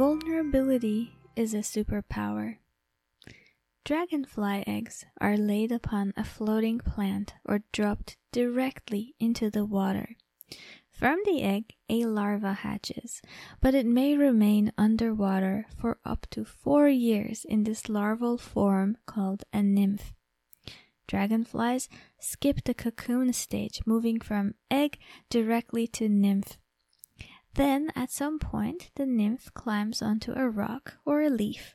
Vulnerability is a superpower. Dragonfly eggs are laid upon a floating plant or dropped directly into the water. From the egg, a larva hatches, but it may remain underwater for up to four years in this larval form called a nymph. Dragonflies skip the cocoon stage, moving from egg directly to nymph. Then, at some point, the nymph climbs onto a rock or a leaf,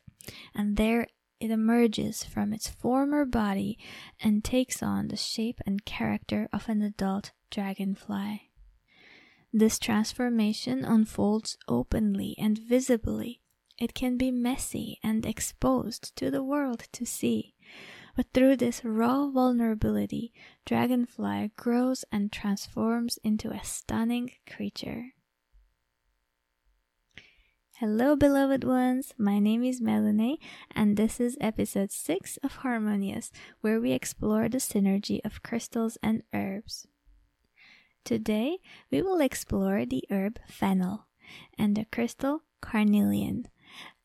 and there it emerges from its former body and takes on the shape and character of an adult dragonfly. This transformation unfolds openly and visibly. It can be messy and exposed to the world to see. But through this raw vulnerability, Dragonfly grows and transforms into a stunning creature. Hello, beloved ones. My name is Meline, and this is episode 6 of Harmonious, where we explore the synergy of crystals and herbs. Today, we will explore the herb fennel and the crystal carnelian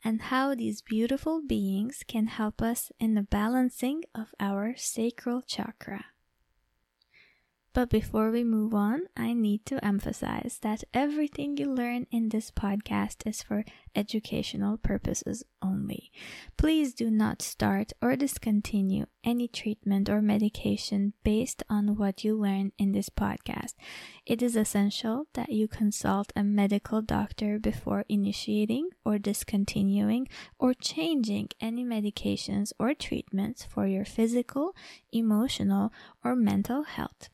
and how these beautiful beings can help us in the balancing of our sacral chakra. But before we move on, I need to emphasize that everything you learn in this podcast is for educational purposes only. Please do not start or discontinue any treatment or medication based on what you learn in this podcast. It is essential that you consult a medical doctor before initiating or discontinuing or changing any medications or treatments for your physical, emotional, or mental health.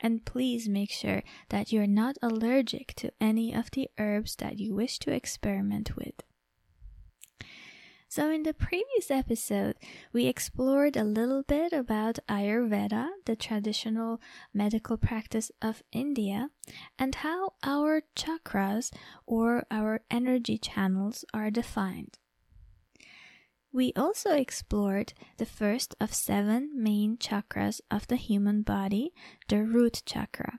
And please make sure that you're not allergic to any of the herbs that you wish to experiment with. So, in the previous episode, we explored a little bit about Ayurveda, the traditional medical practice of India, and how our chakras or our energy channels are defined. We also explored the first of seven main chakras of the human body, the root chakra.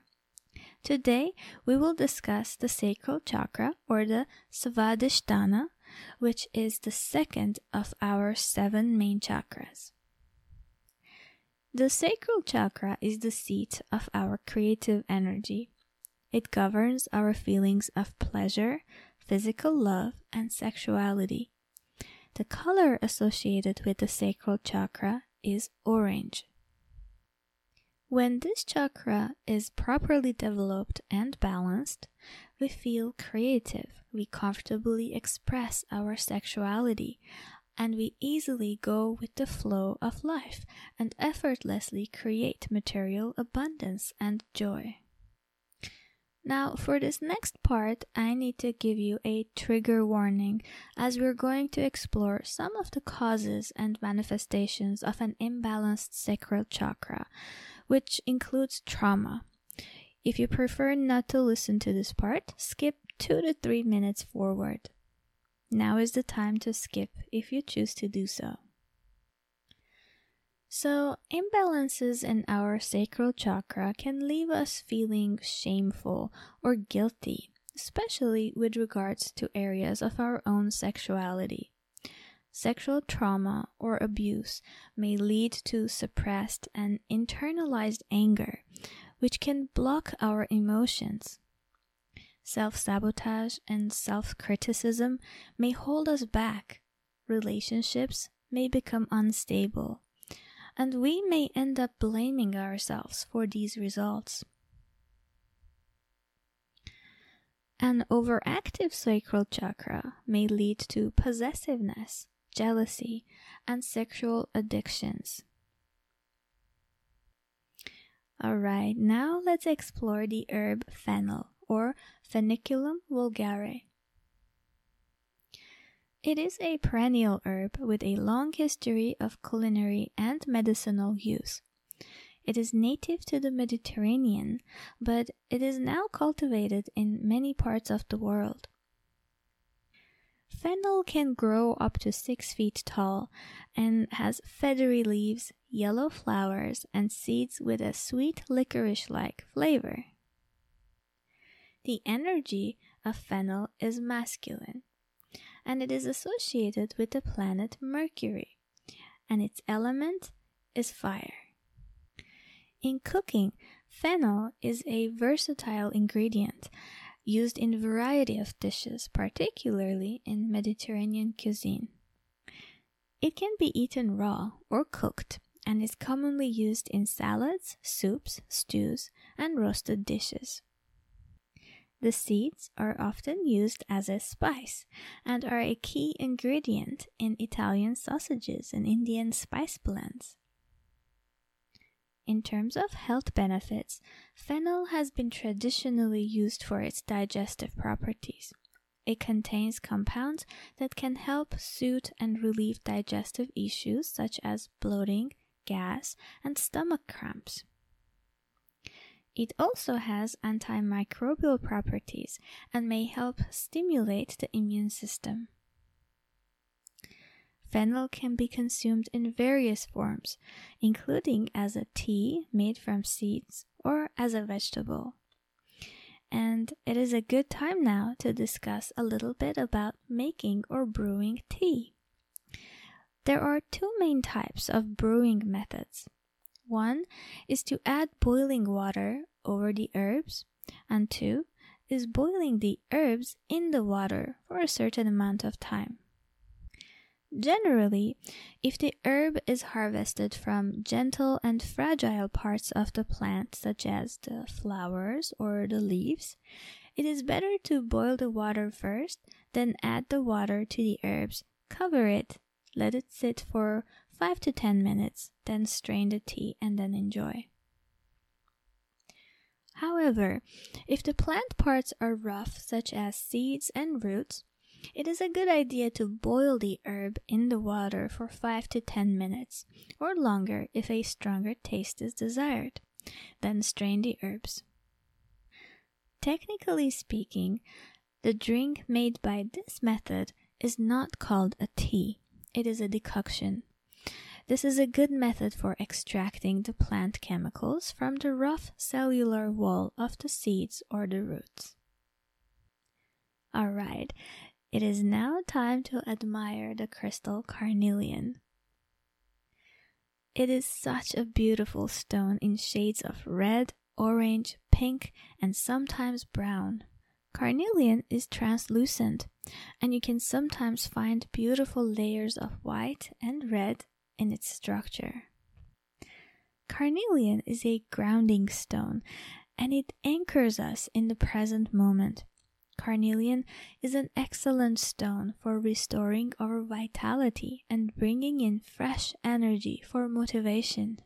Today, we will discuss the sacral chakra or the Svadhisthana, which is the second of our seven main chakras. The sacral chakra is the seat of our creative energy. It governs our feelings of pleasure, physical love, and sexuality. The color associated with the sacral chakra is orange. When this chakra is properly developed and balanced, we feel creative, we comfortably express our sexuality, and we easily go with the flow of life and effortlessly create material abundance and joy. Now, for this next part, I need to give you a trigger warning as we're going to explore some of the causes and manifestations of an imbalanced sacral chakra, which includes trauma. If you prefer not to listen to this part, skip two to three minutes forward. Now is the time to skip if you choose to do so. So, imbalances in our sacral chakra can leave us feeling shameful or guilty, especially with regards to areas of our own sexuality. Sexual trauma or abuse may lead to suppressed and internalized anger, which can block our emotions. Self sabotage and self criticism may hold us back. Relationships may become unstable and we may end up blaming ourselves for these results. An overactive sacral chakra may lead to possessiveness, jealousy, and sexual addictions. Alright, now let's explore the herb fennel or Foeniculum vulgare. It is a perennial herb with a long history of culinary and medicinal use. It is native to the Mediterranean, but it is now cultivated in many parts of the world. Fennel can grow up to 6 feet tall and has feathery leaves, yellow flowers, and seeds with a sweet licorice like flavor. The energy of fennel is masculine and it is associated with the planet Mercury, and its element is fire. In cooking, fennel is a versatile ingredient used in a variety of dishes, particularly in Mediterranean cuisine. It can be eaten raw or cooked and is commonly used in salads, soups, stews, and roasted dishes. The seeds are often used as a spice and are a key ingredient in Italian sausages and Indian spice blends. In terms of health benefits, fennel has been traditionally used for its digestive properties. It contains compounds that can help soothe and relieve digestive issues such as bloating, gas, and stomach cramps. It also has antimicrobial properties and may help stimulate the immune system. Fennel can be consumed in various forms, including as a tea made from seeds or as a vegetable. And it is a good time now to discuss a little bit about making or brewing tea. There are two main types of brewing methods one is to add boiling water over the herbs, and two is boiling the herbs in the water for a certain amount of time. Generally, if the herb is harvested from gentle and fragile parts of the plant, such as the flowers or the leaves, it is better to boil the water first, then add the water to the herbs, cover it, let it sit for 5 to 10 minutes, then strain the tea and then enjoy. However, if the plant parts are rough, such as seeds and roots, it is a good idea to boil the herb in the water for 5 to 10 minutes, or longer if a stronger taste is desired. Then strain the herbs. Technically speaking, the drink made by this method is not called a tea, it is a decoction. This is a good method for extracting the plant chemicals from the rough cellular wall of the seeds or the roots. Alright, it is now time to admire the crystal carnelian. It is such a beautiful stone in shades of red, orange, pink, and sometimes brown. Carnelian is translucent, and you can sometimes find beautiful layers of white and red in its structure. Carnelian is a grounding stone and it anchors us in the present moment. Carnelian is an excellent stone for restoring our vitality and bringing in fresh energy for motivation.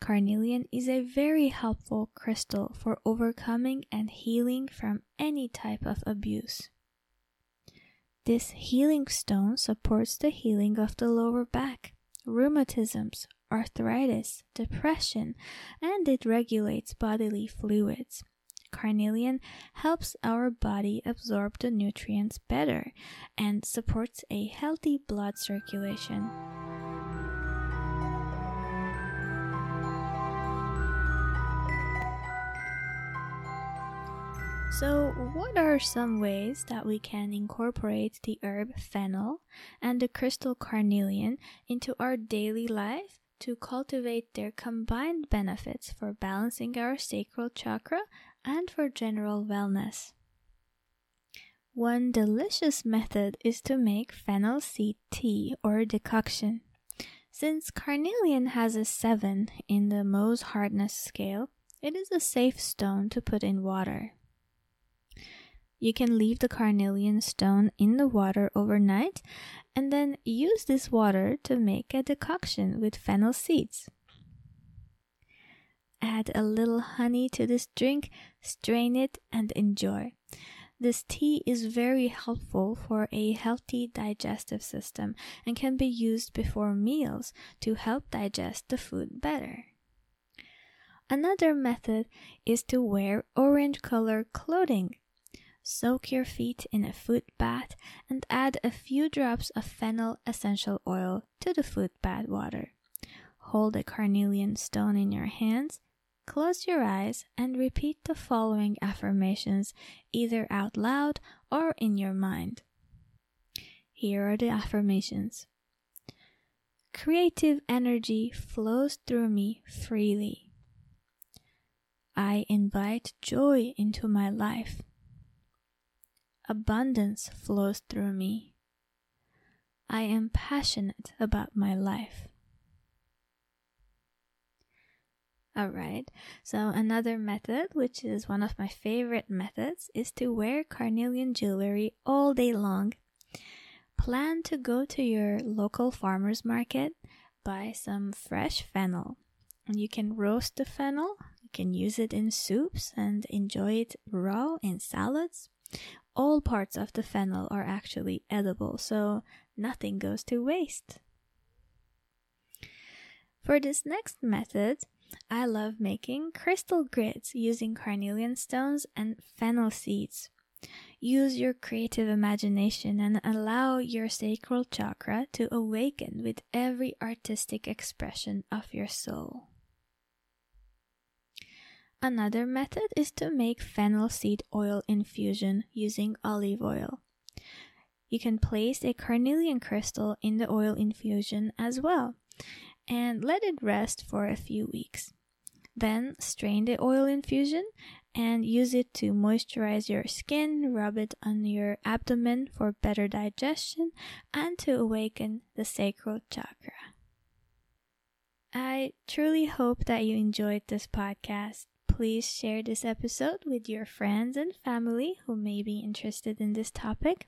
Carnelian is a very helpful crystal for overcoming and healing from any type of abuse. This healing stone supports the healing of the lower back, rheumatisms, arthritis, depression, and it regulates bodily fluids. Carnelian helps our body absorb the nutrients better and supports a healthy blood circulation. So, what are some ways that we can incorporate the herb fennel and the crystal carnelian into our daily life to cultivate their combined benefits for balancing our sacral chakra and for general wellness? One delicious method is to make fennel seed tea or decoction. Since carnelian has a 7 in the Mohs hardness scale, it is a safe stone to put in water. You can leave the carnelian stone in the water overnight and then use this water to make a decoction with fennel seeds. Add a little honey to this drink, strain it, and enjoy. This tea is very helpful for a healthy digestive system and can be used before meals to help digest the food better. Another method is to wear orange color clothing Soak your feet in a foot bath and add a few drops of fennel essential oil to the foot bath water. Hold a carnelian stone in your hands, close your eyes and repeat the following affirmations either out loud or in your mind. Here are the affirmations Creative energy flows through me freely. I invite joy into my life. Abundance flows through me. I am passionate about my life. Alright, so another method, which is one of my favorite methods, is to wear carnelian jewelry all day long. Plan to go to your local farmer's market, buy some fresh fennel. And you can roast the fennel, you can use it in soups and enjoy it raw in salads. All parts of the fennel are actually edible, so nothing goes to waste. For this next method, I love making crystal grids using carnelian stones and fennel seeds. Use your creative imagination and allow your sacral chakra to awaken with every artistic expression of your soul. Another method is to make fennel seed oil infusion using olive oil. You can place a carnelian crystal in the oil infusion as well and let it rest for a few weeks. Then strain the oil infusion and use it to moisturize your skin, rub it on your abdomen for better digestion, and to awaken the sacral chakra. I truly hope that you enjoyed this podcast. Please share this episode with your friends and family who may be interested in this topic.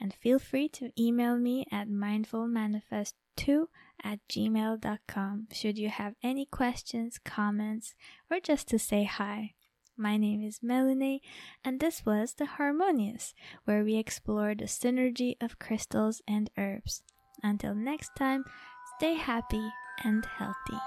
And feel free to email me at mindfulmanifest2 at gmail.com should you have any questions, comments, or just to say hi. My name is Meline, and this was The Harmonious, where we explore the synergy of crystals and herbs. Until next time, stay happy and healthy.